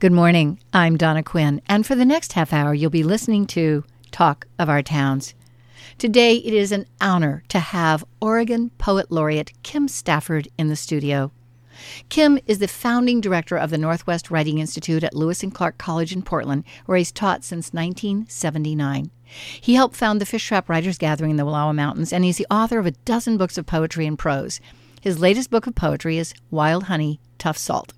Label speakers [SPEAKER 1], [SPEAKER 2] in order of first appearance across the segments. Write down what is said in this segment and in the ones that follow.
[SPEAKER 1] Good morning. I'm Donna Quinn, and for the next half hour, you'll be listening to Talk of Our Towns. Today, it is an honor to have Oregon Poet Laureate Kim Stafford in the studio. Kim is the founding director of the Northwest Writing Institute at Lewis and Clark College in Portland, where he's taught since 1979. He helped found the Fishtrap Writers Gathering in the Wallowa Mountains, and he's the author of a dozen books of poetry and prose. His latest book of poetry is Wild Honey, Tough Salt.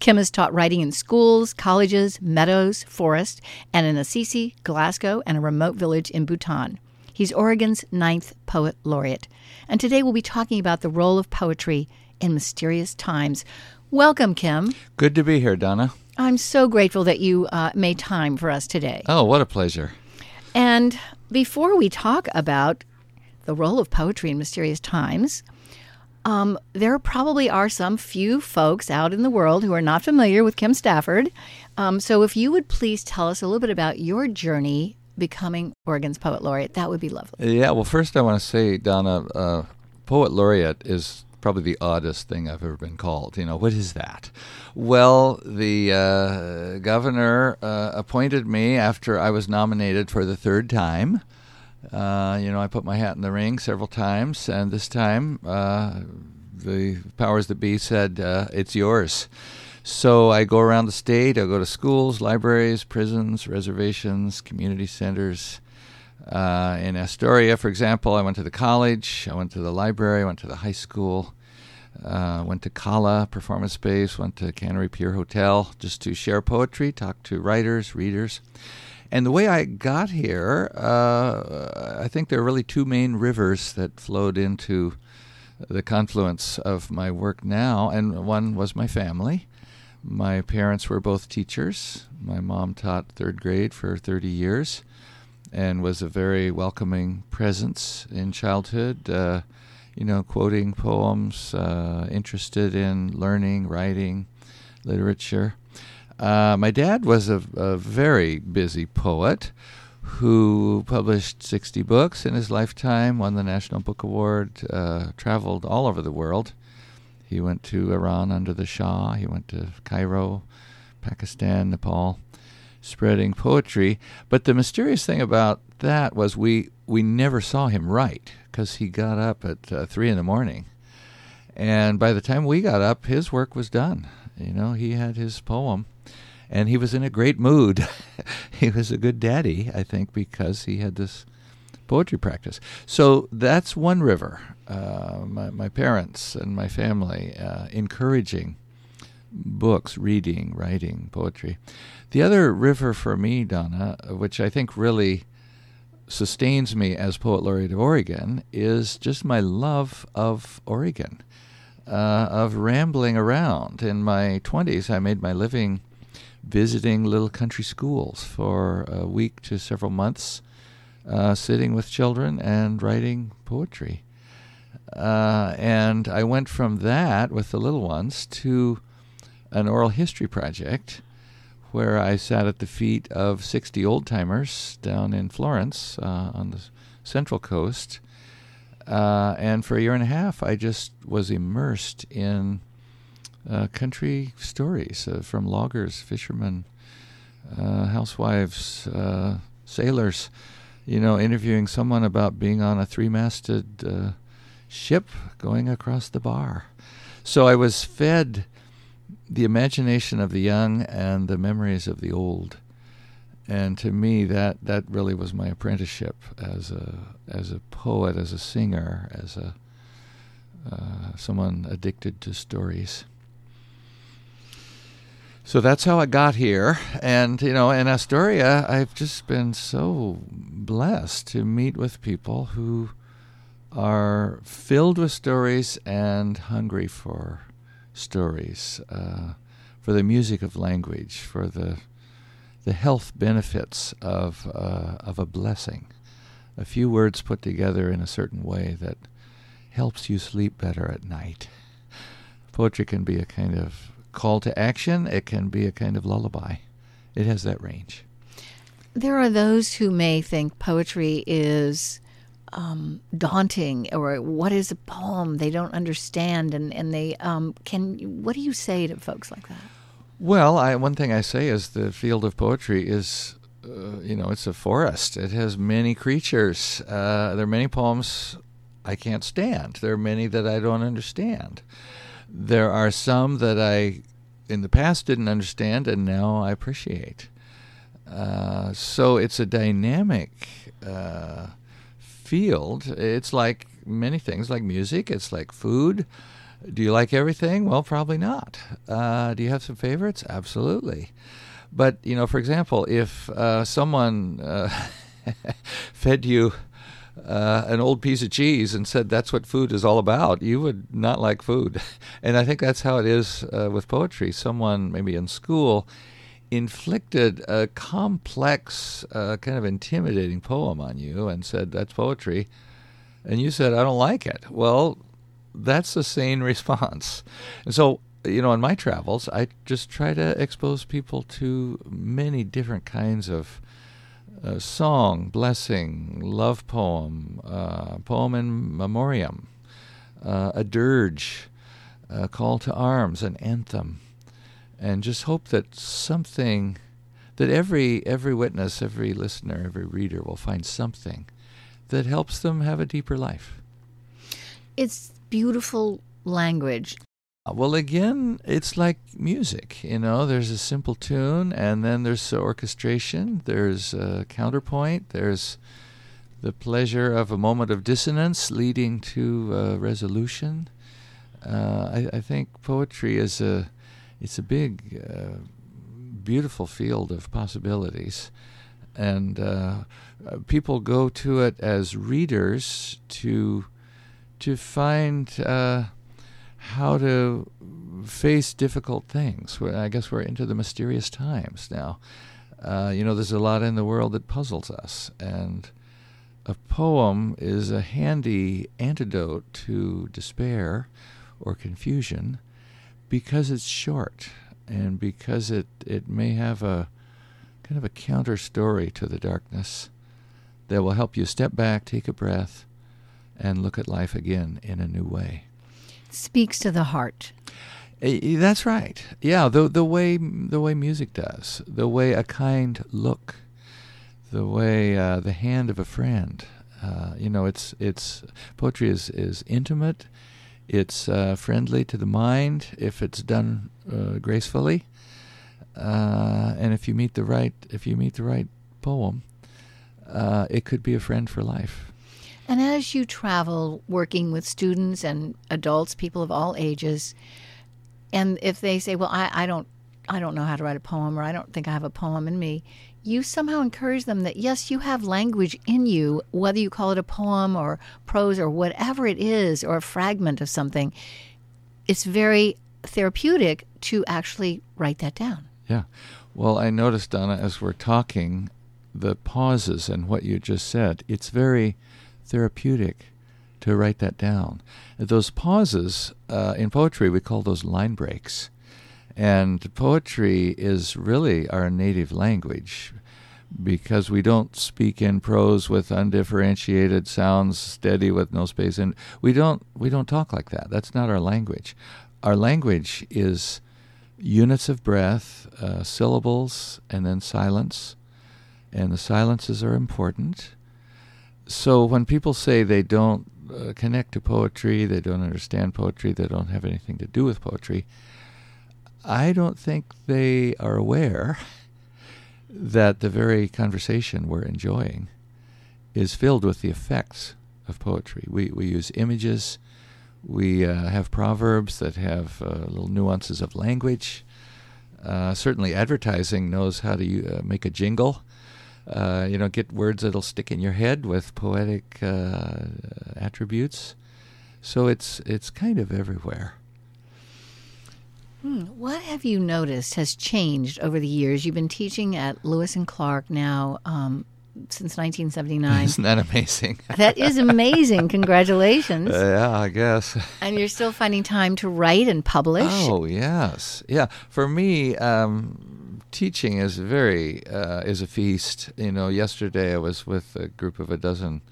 [SPEAKER 1] Kim has taught writing in schools, colleges, meadows, forests, and in Assisi, Glasgow, and a remote village in Bhutan. He's Oregon's ninth poet laureate. And today we'll be talking about the role of poetry in mysterious times. Welcome, Kim.
[SPEAKER 2] Good to be here, Donna.
[SPEAKER 1] I'm so grateful that you uh, made time for us today.
[SPEAKER 2] Oh, what a pleasure.
[SPEAKER 1] And before we talk about the role of poetry in mysterious times, um, there probably are some few folks out in the world who are not familiar with Kim Stafford. Um, so, if you would please tell us a little bit about your journey becoming Oregon's Poet Laureate, that would be lovely.
[SPEAKER 2] Yeah, well, first I want to say, Donna, uh, Poet Laureate is probably the oddest thing I've ever been called. You know, what is that? Well, the uh, governor uh, appointed me after I was nominated for the third time. Uh, you know, I put my hat in the ring several times, and this time uh, the powers that be said, uh, it's yours. So I go around the state, I go to schools, libraries, prisons, reservations, community centers. Uh, in Astoria, for example, I went to the college, I went to the library, I went to the high school, uh, went to Kala Performance Space, went to Cannery Pier Hotel just to share poetry, talk to writers, readers. And the way I got here, uh, I think there are really two main rivers that flowed into the confluence of my work now, and one was my family. My parents were both teachers. My mom taught third grade for 30 years and was a very welcoming presence in childhood. Uh, you know, quoting poems, uh, interested in learning, writing, literature. Uh, my dad was a, a, very busy poet who published 60 books in his lifetime, won the National Book Award, uh, traveled all over the world. He went to Iran under the Shah, he went to Cairo, Pakistan, Nepal, spreading poetry. But the mysterious thing about that was we, we never saw him write because he got up at uh, 3 in the morning. And by the time we got up, his work was done. You know, he had his poem and he was in a great mood. he was a good daddy, I think, because he had this poetry practice. So that's one river. Uh, my, my, parents and my family uh, encouraging books, reading, writing, poetry. The other river for me, Donna, which I think really sustains me as Poet Laureate of Oregon, is just my love of Oregon, uh, of rambling around. In my 20s, I made my living visiting little country schools for a week to several months, uh, sitting with children and writing poetry. Uh, and I went from that with the little ones to an oral history project where I sat at the feet of 60 old timers down in Florence uh, on the central coast. Uh, and for a year and a half, I just was immersed in uh, country stories uh, from loggers, fishermen, uh, housewives, uh, sailors. You know, interviewing someone about being on a three-masted uh, ship going across the bar. So I was fed the imagination of the young and the memories of the old. And to me, that, that really was my apprenticeship as a as a poet, as a singer, as a uh, someone addicted to stories. So that's how I got here. And, you know, in Astoria, I've just been so blessed to meet with people who are filled with stories and hungry for stories, uh, for the music of language, for the the health benefits of uh, of a blessing, a few words put together in a certain way that helps you sleep better at night. Poetry can be a kind of call to action. It can be a kind of lullaby. It has that range.
[SPEAKER 1] There are those who may think poetry is um, daunting or what is a poem they don't understand and, and they um, can what do you say to folks like that
[SPEAKER 2] Well, I, one thing I say is the field of poetry is, uh, you know, it's a forest. It has many creatures. Uh, there are many poems I can't stand. There are many that I don't understand. There are some that I, in the past, didn't understand, and now I appreciate. Uh, so it's a dynamic uh, field. It's like many things, like music. It's like food. Do you like everything? Well, probably not. Uh, do you have some favorites? Absolutely. But, you know, for example, if uh, someone uh, fed you uh, an old piece of cheese and said that's what food is all about, you would not like food. And I think that's how it is uh, with poetry. Someone, maybe in school, inflicted a complex, uh, kind of intimidating poem on you and said that's poetry. And you said, I don't like it. Well, that's a sane response. And so, you know, in my travels, I just try to expose people to many different kinds of uh, song, blessing, love poem, uh, poem in memoriam, uh, a dirge, a call to arms, an anthem, and just hope that something, that every every witness, every listener, every reader will find something that helps them have a deeper life.
[SPEAKER 1] It's beautiful language.
[SPEAKER 2] Uh, well, again, it's like music. You know, there's a simple tune, and then there's orchestration, there's counterpoint, there's the pleasure of a moment of dissonance leading to a resolution. Uh, I, I, think poetry is a it's a big, uh, beautiful field of possibilities, and uh, people go to it as readers to to find uh, how to face difficult things. I guess we're into the mysterious times now. Uh, you know, there's a lot in the world that puzzles us, and a poem is a handy antidote to despair or confusion because it's short and because it, it may have a kind of a counter story to the darkness that will help you step back, take a breath, and look at life again in a new way.
[SPEAKER 1] Speaks to the heart.
[SPEAKER 2] That's right. Yeah, the the way the way music does, the way a kind look, the way uh, the hand of a friend. Uh, you know, it's it's poetry is is intimate. It's uh, friendly to the mind if it's done uh, gracefully, uh, and if you meet the right if you meet the right poem, uh, it could be a friend for life.
[SPEAKER 1] And as you travel working with students and adults, people of all ages, and if they say, Well, I, I don't I don't know how to write a poem or I don't think I have a poem in me, you somehow encourage them that yes, you have language in you, whether you call it a poem or prose or whatever it is, or a fragment of something. It's very therapeutic to actually write that down.
[SPEAKER 2] Yeah. Well, I noticed, Donna, as we're talking, the pauses and what you just said, it's very therapeutic to write that down. Those pauses uh, in poetry, we call those line breaks. And poetry is really our native language because we don't speak in prose with undifferentiated sounds, steady with no space, and we don't we don't talk like that. That's not our language. Our language is units of breath, uh, syllables, and then silence, and the silences are important so when people say they don't uh, connect to poetry, they don't understand poetry, they don't have anything to do with poetry, I don't think they are aware that the very conversation we're enjoying is filled with the effects of poetry. We, we use images, we uh, have proverbs that have uh, little nuances of language. Uh, certainly, advertising knows how to uh, make a jingle uh, you know, get words that'll stick in your head with poetic uh, attributes. So it's it's kind of everywhere.
[SPEAKER 1] Hmm. What have you noticed has changed over the years? You've been teaching at Lewis and Clark now um, since 1979.
[SPEAKER 2] Isn't that amazing?
[SPEAKER 1] that is amazing. Congratulations.
[SPEAKER 2] Uh, yeah, I guess.
[SPEAKER 1] and you're still finding time to write and publish.
[SPEAKER 2] Oh yes, yeah. For me, um, teaching is very uh, is a feast. You know, yesterday I was with a group of a dozen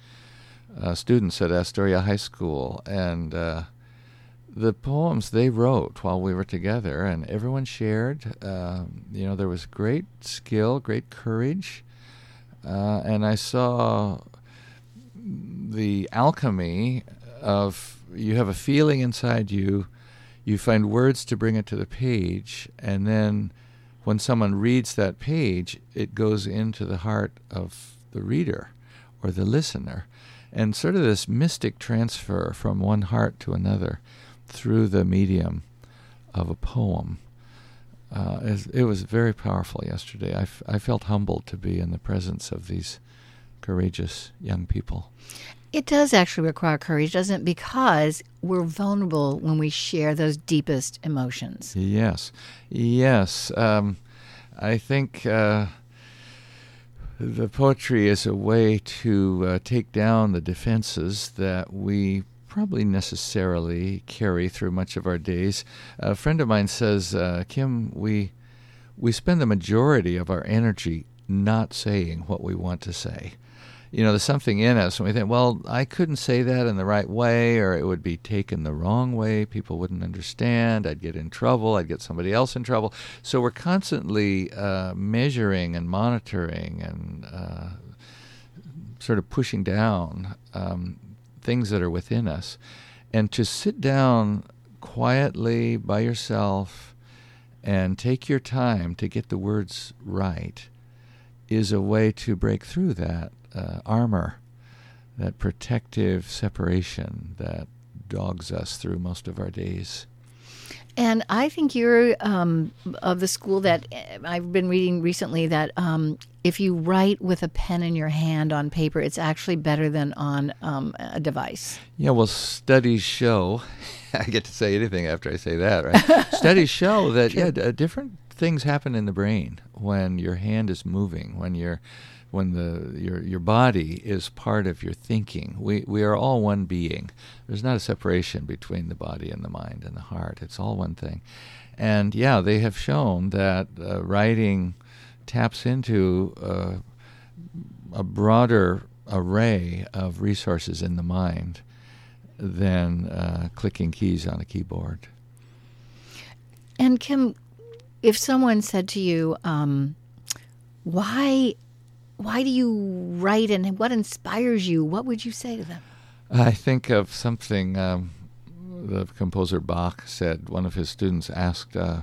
[SPEAKER 2] uh, students at Astoria High School, and uh, the poems they wrote while we were together, and everyone shared. Um, you know, there was great skill, great courage, uh, and I saw the alchemy of you have a feeling inside you, you find words to bring it to the page, and then when someone reads that page, it goes into the heart of the reader or the listener. And sort of this mystic transfer from one heart to another through the medium of a poem. Uh, it was very powerful yesterday. I, f- I felt humbled to be in the presence of these courageous young people.
[SPEAKER 1] It does actually require courage, doesn't it? Because we're vulnerable when we share those deepest emotions.
[SPEAKER 2] Yes, yes. Um, I think uh, the poetry is a way to uh, take down the defenses that we probably necessarily carry through much of our days. A friend of mine says, uh, Kim, we we spend the majority of our energy not saying what we want to say you know, there's something in us and we think, well, I couldn't say that in the right way, or it would be taken the wrong way. People wouldn't understand. I'd get in trouble. I'd get somebody else in trouble. So we're constantly uh, measuring and monitoring and uh, sort of pushing down um, things that are within us. And to sit down quietly by yourself and take your time to get the words right is a way to break through that uh, armor, that protective separation that dogs us through most of our days.
[SPEAKER 1] And I think you're um, of the school that uh, I've been reading recently that um, if you write with a pen in your hand on paper, it's actually better than on um, a device.
[SPEAKER 2] Yeah, well, studies show. I get to say anything after I say that, right? studies show that yeah, different things happen in the brain when your hand is moving, when you're when the your your body is part of your thinking. We we are all one being. There's not a separation between the body and the mind and the heart. It's all one thing. And yeah, they have shown that uh, writing taps into uh, a broader array of resources in the mind than uh, clicking keys on a keyboard.
[SPEAKER 1] And Kim, if someone said to you, um, "Why why do you write and what inspires you? What would you say to them?
[SPEAKER 2] I think of something um, the composer Bach said. One of his students asked, uh,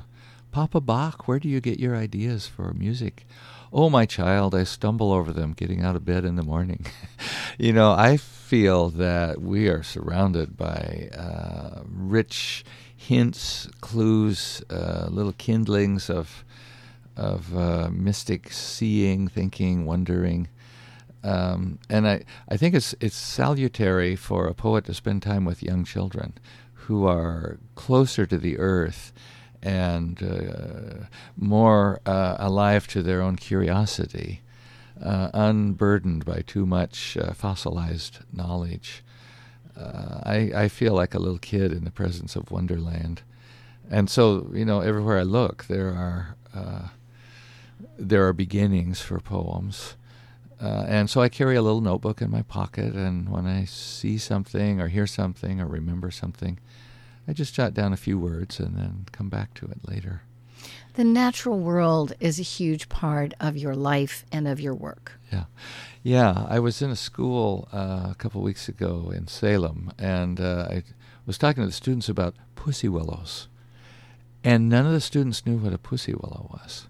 [SPEAKER 2] Papa Bach, where do you get your ideas for music? Oh, my child, I stumble over them getting out of bed in the morning. you know, I feel that we are surrounded by uh, rich hints, clues, uh, little kindlings of of uh, mystic seeing, thinking, wondering. Um, and I, I think it's it's salutary for a poet to spend time with young children who are closer to the earth and uh, more uh, alive to their own curiosity, uh, unburdened by too much uh, fossilized knowledge. Uh, I, I feel like a little kid in the presence of Wonderland. And so, you know, everywhere I look, there are there are beginnings for poems. Uh, and so I carry a little notebook in my pocket, and when I see something or hear something or remember something, I just jot down a few words and then come back to it later.
[SPEAKER 1] The natural world is a huge part of your life and of your work.
[SPEAKER 2] Yeah. Yeah. I was in a school uh, a couple of weeks ago in Salem, and uh, I was talking to the students about pussy willows. And none of the students knew what a pussy willow was.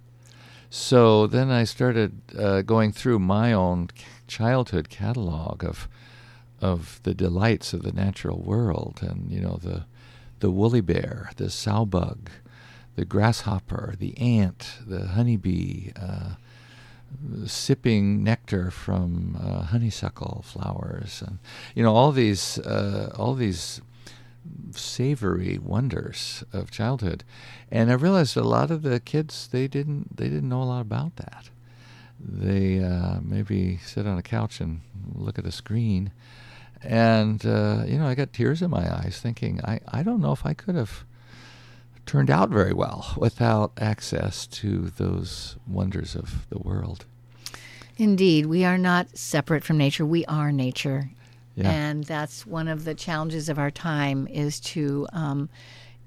[SPEAKER 2] So then I started uh, going through my own childhood catalog of of the delights of the natural world, and you know the the woolly bear, the sow bug, the grasshopper, the ant, the honeybee, uh, sipping nectar from uh, honeysuckle flowers, and you know all these uh, all these savory wonders of childhood. And I realized a lot of the kids they didn't they didn't know a lot about that. They uh, maybe sit on a couch and look at a screen, and uh, you know I got tears in my eyes, thinking I I don't know if I could have turned out very well without access to those wonders of the world.
[SPEAKER 1] Indeed, we are not separate from nature. We are nature.
[SPEAKER 2] Yeah.
[SPEAKER 1] And that's one of the challenges of our time is to um,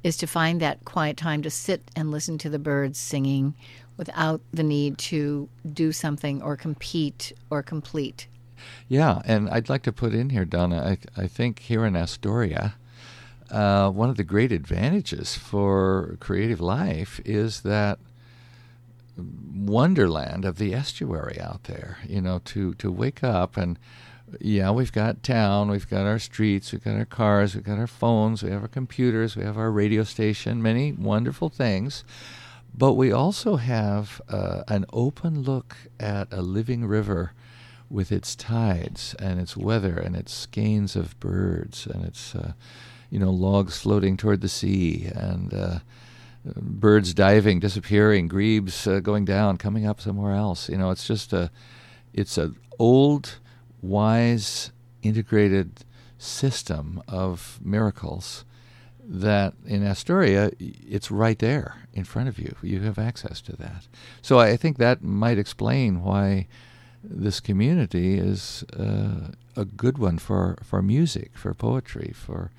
[SPEAKER 1] is to find that quiet time to sit and listen to the birds singing without the need to do something or compete or complete.
[SPEAKER 2] Yeah, and I'd like to put in here, Donna. I, I think here in Astoria, uh, one of the great advantages for creative life is that wonderland of the estuary out there. You know, to to wake up and yeah, we've got town, we've got our streets, we've got our cars, we've got our phones, we have our computers, we have our radio station, many wonderful things. But we also have uh, an open look at a living river with its tides and its weather and its skeins of birds and its, uh, you know, logs floating toward the sea and uh, birds diving, disappearing, grebes uh, going down, coming up somewhere else. You know, it's just a, it's an old, wise, integrated system of miracles that in Astoria, it's right there in front of you. You have access to that. So I think that might explain why this community is uh, a good one for, for music, for poetry, for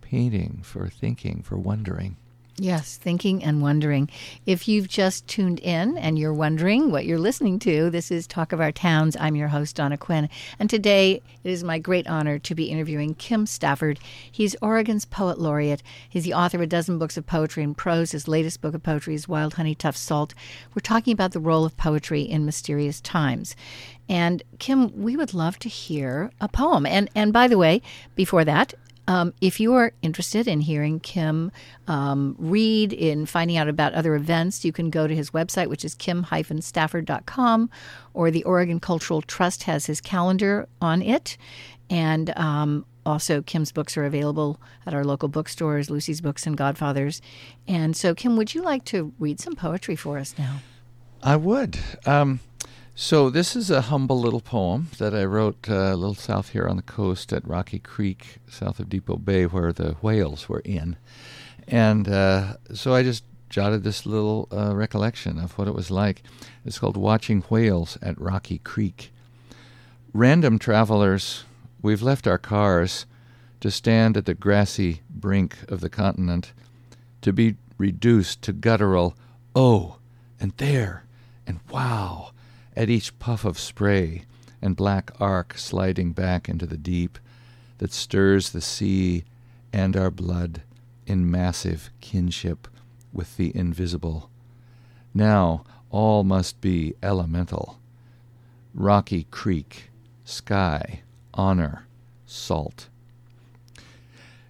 [SPEAKER 2] painting, for thinking, for wondering.
[SPEAKER 1] Yes, thinking and wondering. If you've just tuned in and you're wondering what you're listening to, this is Talk of Our Towns. I'm your host, Donna Quinn. And today it is my great honor to be interviewing Kim Stafford. He's Oregon's Poet Laureate. He's the author of a dozen books of poetry and prose. His latest book of poetry is Wild Honey, Tough Salt. We're talking about the role of poetry in mysterious times. And Kim, we would love to hear a poem. And and by the way, before that, um, if you are interested in hearing Kim um, read, in finding out about other events, you can go to his website, which is kim-stafford.com, or the Oregon Cultural Trust has his calendar on it. And um, also, Kim's books are available at our local bookstores, Lucy's Books and Godfathers. And so, Kim, would you like to read some poetry for us now?
[SPEAKER 2] I would. Um, so this is a humble little poem that I wrote uh, a little south here on the coast at Rocky Creek, south of Depoe Bay, where the whales were in. And uh, so I just jotted this little uh, recollection of what it was like. It's called Watching Whales at Rocky Creek. Random travelers, we've left our cars to stand at the grassy brink of the continent, to be reduced to guttural, oh, and there, and wow at each puff of spray and black arc sliding back into the deep that stirs the sea and our blood in massive kinship with the invisible. Now all must be elemental. Rocky creek, sky, honor, salt.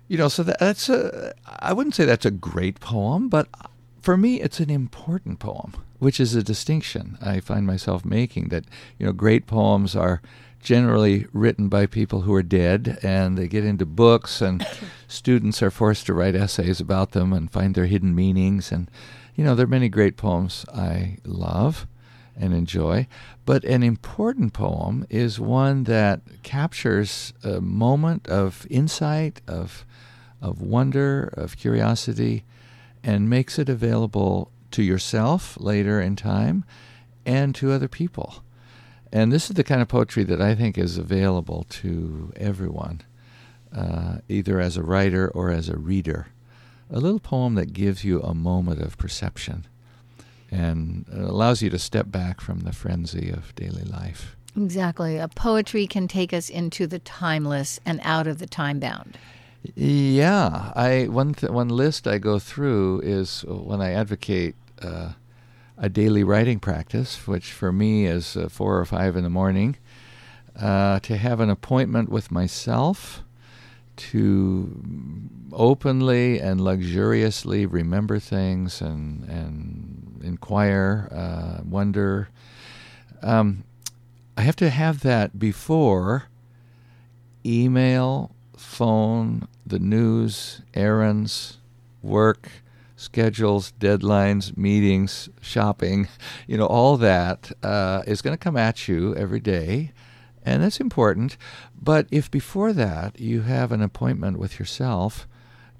[SPEAKER 2] You know, so that, that's a, I wouldn't say that's a great poem, but for me, it's an important poem, which is a distinction I find myself making. That you know, great poems are generally written by people who are dead, and they get into books, and students are forced to write essays about them and find their hidden meanings. And you know, there are many great poems I love and enjoy, but an important poem is one that captures a moment of insight, of of wonder, of curiosity and makes it available to yourself later in time and to other people. And this is the kind of poetry that I think is available to everyone, uh, either as a writer or as a reader. A little poem that gives you a moment of perception and allows you to step back from the frenzy of daily life.
[SPEAKER 1] Exactly. A poetry can take us into the timeless and out of the time bound.
[SPEAKER 2] Yeah, I one th- one list I go through is when I advocate uh, a daily writing practice, which for me is uh, four or five in the morning, uh, to have an appointment with myself, to openly and luxuriously remember things and and inquire, uh, wonder. Um, I have to have that before email phone, the news, errands, work, schedules, deadlines, meetings, shopping, you know, all that uh, is going to come at you every day. And that's important. But if before that you have an appointment with yourself,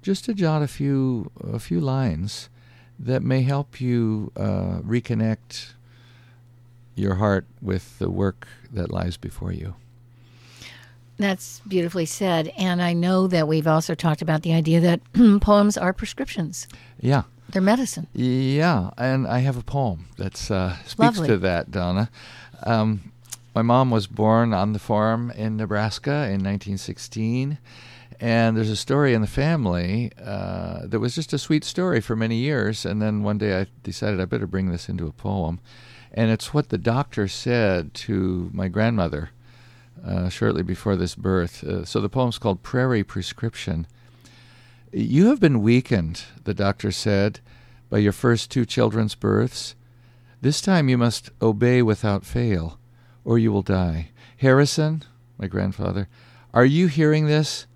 [SPEAKER 2] just to jot a few a few lines that may help you uh, reconnect your heart with the work that lies before you.
[SPEAKER 1] That's beautifully said. And I know that we've also talked about the idea that poems are prescriptions.
[SPEAKER 2] Yeah.
[SPEAKER 1] They're medicine.
[SPEAKER 2] Yeah, and I have a poem that uh, speaks
[SPEAKER 1] Lovely.
[SPEAKER 2] to that, Donna. Um, my mom was born on the farm in Nebraska in 1916, and there's a story in the family uh, that was just a sweet story for many years. And then one day I decided I better bring this into a poem, and it's what the doctor said to my grandmother uh, shortly before this birth. Uh, so the poem's called Prairie Prescription. You have been weakened, the doctor said, by your first two children's births. This time you must obey without fail, or you will die. Harrison, my grandfather, are you hearing this?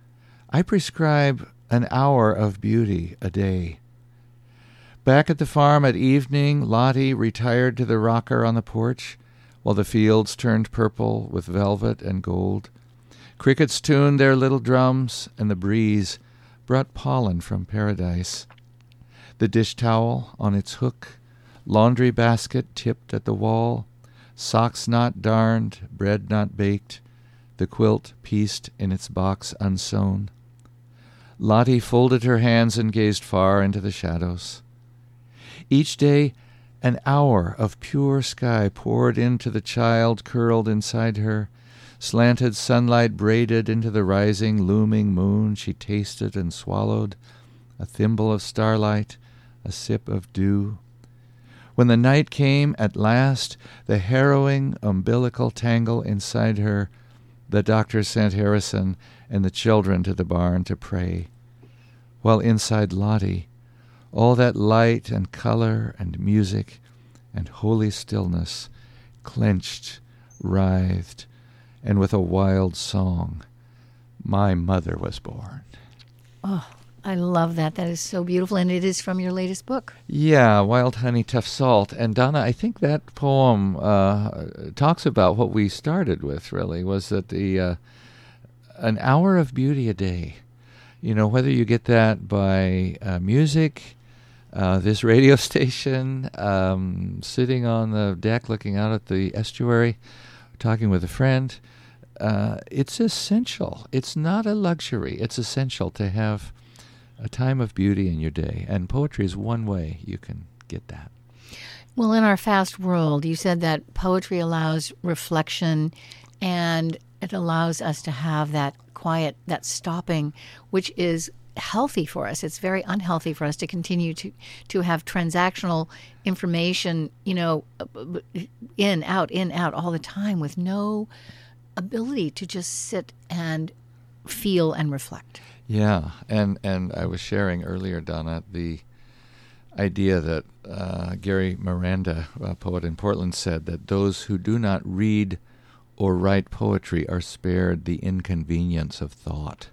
[SPEAKER 2] I prescribe an hour of beauty a day. Back at the farm at evening, Lottie retired to the rocker on the porch, while the fields turned purple with velvet and gold. Crickets tuned their little drums, and the breeze brought pollen from paradise. The dish towel on its hook, laundry basket tipped at the wall, socks not darned, bread not baked, the quilt pieced in its box unsewn. Lottie folded her hands and gazed far into the shadows. Each day, an hour of pure sky poured into the child curled inside her. Slanted sunlight braided into the rising, looming moon she tasted and swallowed, a thimble of starlight, a sip of dew. When the night came at last, the harrowing umbilical tangle inside her, the doctor sent Harrison and the children to the barn to pray, while inside Lottie, all that light and color and music and holy stillness clenched, writhed, and with a wild song, my mother was born.
[SPEAKER 1] Oh, I love that. That is so beautiful. And it is from your latest book.
[SPEAKER 2] Yeah, Wild Honey, Tough Salt. And Donna, I think that poem uh, talks about what we started with, really, was that the uh, an hour of beauty a day. You know, whether you get that by uh, music, uh, this radio station, um, sitting on the deck looking out at the estuary, talking with a friend, uh, it's essential. It's not a luxury. It's essential to have a time of beauty in your day. And poetry is one way you can get that.
[SPEAKER 1] Well, in our fast world, you said that poetry allows reflection and it allows us to have that quiet, that stopping, which is healthy for us. It's very unhealthy for us to continue to to have transactional information, you know, in out in out all the time with no ability to just sit and feel and reflect.
[SPEAKER 2] Yeah, and and I was sharing earlier, Donna, the idea that uh, Gary Miranda, a poet in Portland, said that those who do not read or write poetry are spared the inconvenience of thought.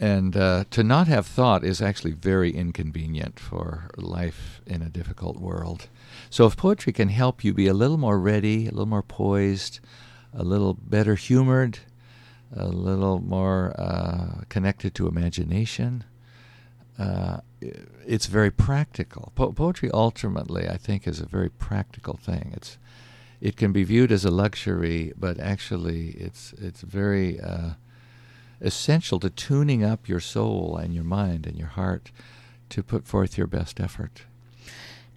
[SPEAKER 2] And uh, to not have thought is actually very inconvenient for life in a difficult world. So if poetry can help you be a little more ready, a little more poised, a little better humored, a little more uh, connected to imagination. Uh, it's very practical. Po- poetry ultimately, I think, is a very practical thing. It's it can be viewed as a luxury, but actually, it's it's very uh, essential to tuning up your soul and your mind and your heart to put forth your best effort.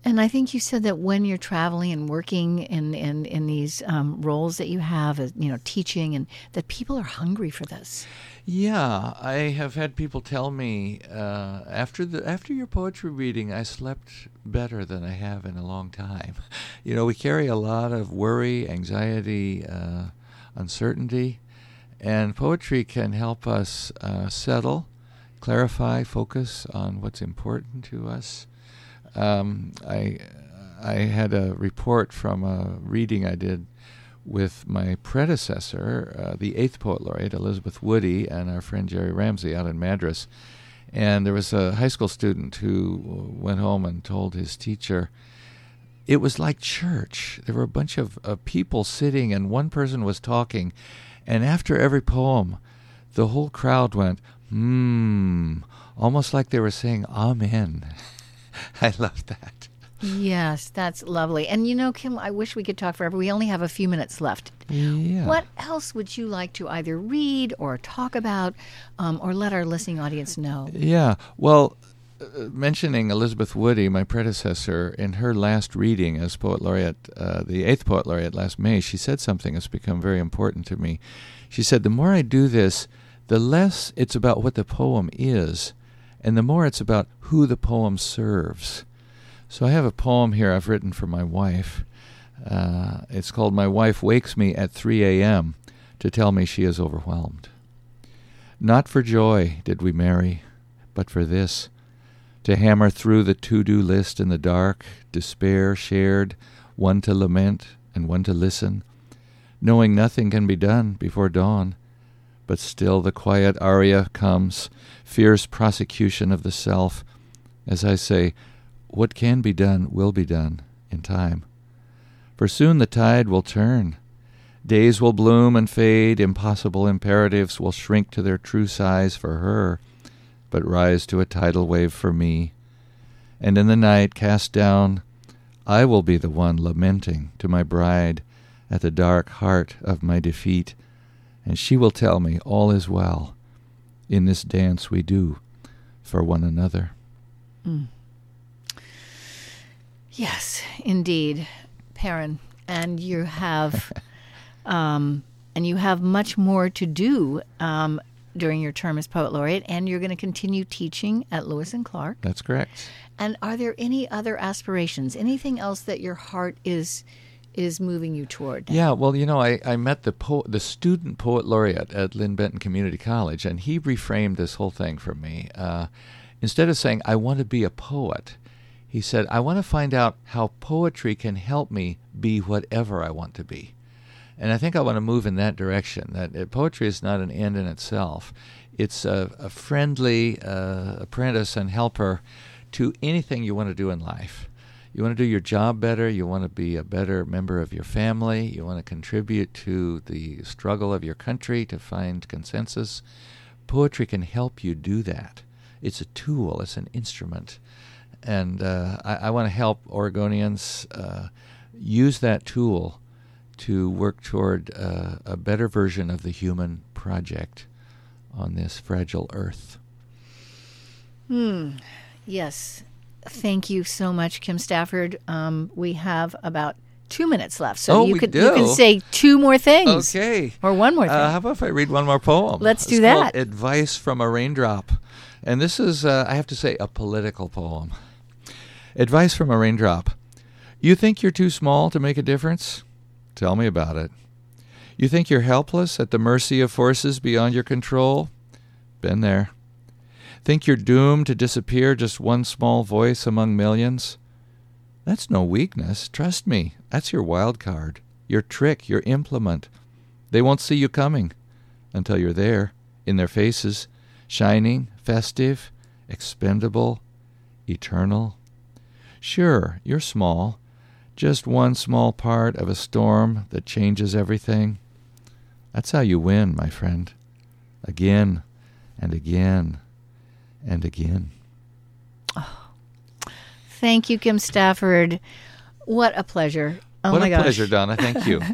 [SPEAKER 1] And I think you said that when you're traveling and working in in, in these um, roles that you have, as, you know, teaching, and that people are hungry for this.
[SPEAKER 2] Yeah, I have had people tell me uh, after the after your poetry reading, I slept better than I have in a long time. You know, we carry a lot of worry, anxiety, uh, uncertainty, and poetry can help us uh, settle, clarify, focus on what's important to us. Um, I I had a report from a reading I did with my predecessor, uh, the eighth poet laureate Elizabeth Woody, and our friend Jerry Ramsey out in Madras. And there was a high school student who went home and told his teacher, it was like church. There were a bunch of uh, people sitting, and one person was talking. And after every poem, the whole crowd went, hmm, almost like they were saying, Amen. I love that.
[SPEAKER 1] Yes, that's lovely. And you know, Kim, I wish we could talk forever. We only have a few minutes left.
[SPEAKER 2] Yeah.
[SPEAKER 1] What else would you like to either read or talk about um, or let our listening audience know?
[SPEAKER 2] Yeah. Well, mentioning Elizabeth Woody, my predecessor, in her last reading as poet laureate, uh, the eighth poet laureate last May, she said something that's become very important to me. She said, The more I do this, the less it's about what the poem is, and the more it's about who the poem serves. So I have a poem here I've written for my wife. Uh, it's called My Wife Wakes Me at 3 a.m. to tell me she is overwhelmed. Not for joy did we marry, but for this to hammer through the to do list in the dark, despair shared, one to lament and one to listen, knowing nothing can be done before dawn. But still the quiet aria comes, fierce prosecution of the self, as I say, what can be done will be done in time. For soon the tide will turn. Days will bloom and fade, impossible imperatives will shrink to their true size for her, but rise to a tidal wave for me. And in the night, cast down, I will be the one lamenting to my bride at the dark heart of my defeat, and she will tell me all is well in this dance we do for one another.
[SPEAKER 1] Mm. Yes, indeed, Perrin, and you have, um, and you have much more to do um, during your term as poet laureate, and you're going to continue teaching at Lewis and Clark.
[SPEAKER 2] That's correct.
[SPEAKER 1] And are there any other aspirations? Anything else that your heart is is moving you toward?
[SPEAKER 2] Yeah, well, you know, I, I met the po- the student poet laureate at Linn Benton Community College, and he reframed this whole thing for me. Uh, instead of saying I want to be a poet, he said I want to find out how poetry can help me be whatever I want to be. And I think I want to move in that direction. That poetry is not an end in itself; it's a, a friendly uh, apprentice and helper to anything you want to do in life. You want to do your job better. You want to be a better member of your family. You want to contribute to the struggle of your country to find consensus. Poetry can help you do that. It's a tool. It's an instrument, and uh, I, I want to help Oregonians uh, use that tool to work toward uh, a better version of the human project on this fragile earth.
[SPEAKER 1] Hmm. Yes. Thank you so much, Kim Stafford. Um, we have about two minutes left, so
[SPEAKER 2] oh,
[SPEAKER 1] you could
[SPEAKER 2] do.
[SPEAKER 1] you can say two more things.
[SPEAKER 2] Okay.
[SPEAKER 1] Or one more thing.
[SPEAKER 2] Uh, how about if I read one more poem?
[SPEAKER 1] Let's do
[SPEAKER 2] called
[SPEAKER 1] that.
[SPEAKER 2] Advice from a Raindrop. And this is, uh, I have to say, a political poem. Advice from a Raindrop. You think you're too small to make a difference? Tell me about it. You think you're helpless at the mercy of forces beyond your control? Been there. Think you're doomed to disappear just one small voice among millions? That's no weakness. Trust me. That's your wild card, your trick, your implement. They won't see you coming until you're there, in their faces, shining, festive, expendable, eternal. Sure, you're small, just one small part of a storm that changes everything. That's how you win, my friend. Again and again and again. Oh.
[SPEAKER 1] Thank you, Kim Stafford. What a pleasure. Oh
[SPEAKER 2] what
[SPEAKER 1] my
[SPEAKER 2] a
[SPEAKER 1] gosh.
[SPEAKER 2] pleasure, Donna. Thank you.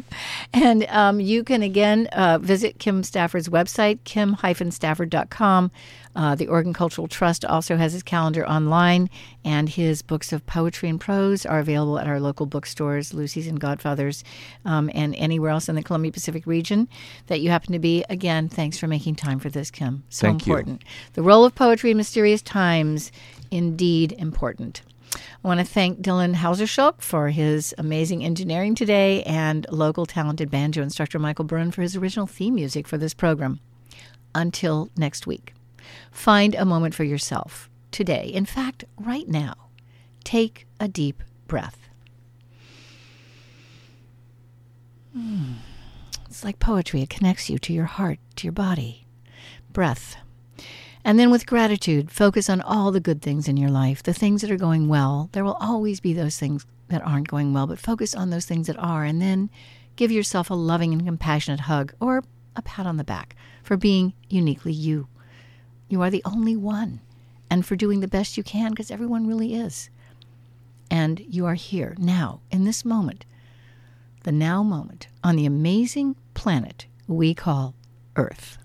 [SPEAKER 1] And um, you can again uh, visit Kim Stafford's website, kim-stafford.com. Uh, the Oregon Cultural Trust also has his calendar online, and his books of poetry and prose are available at our local bookstores, Lucy's and Godfather's, um, and anywhere else in the Columbia Pacific region that you happen to be. Again, thanks for making time for this, Kim. So
[SPEAKER 2] Thank you.
[SPEAKER 1] important. The role of poetry in mysterious times, indeed important. I want to thank Dylan Hauserschulk for his amazing engineering today and local talented banjo instructor Michael Brun for his original theme music for this program. Until next week, find a moment for yourself today. In fact, right now, take a deep breath. Hmm. It's like poetry, it connects you to your heart, to your body. Breath. And then with gratitude, focus on all the good things in your life, the things that are going well. There will always be those things that aren't going well, but focus on those things that are. And then give yourself a loving and compassionate hug or a pat on the back for being uniquely you. You are the only one, and for doing the best you can because everyone really is. and you are here now, in this moment, the now moment, on the amazing planet we call Earth.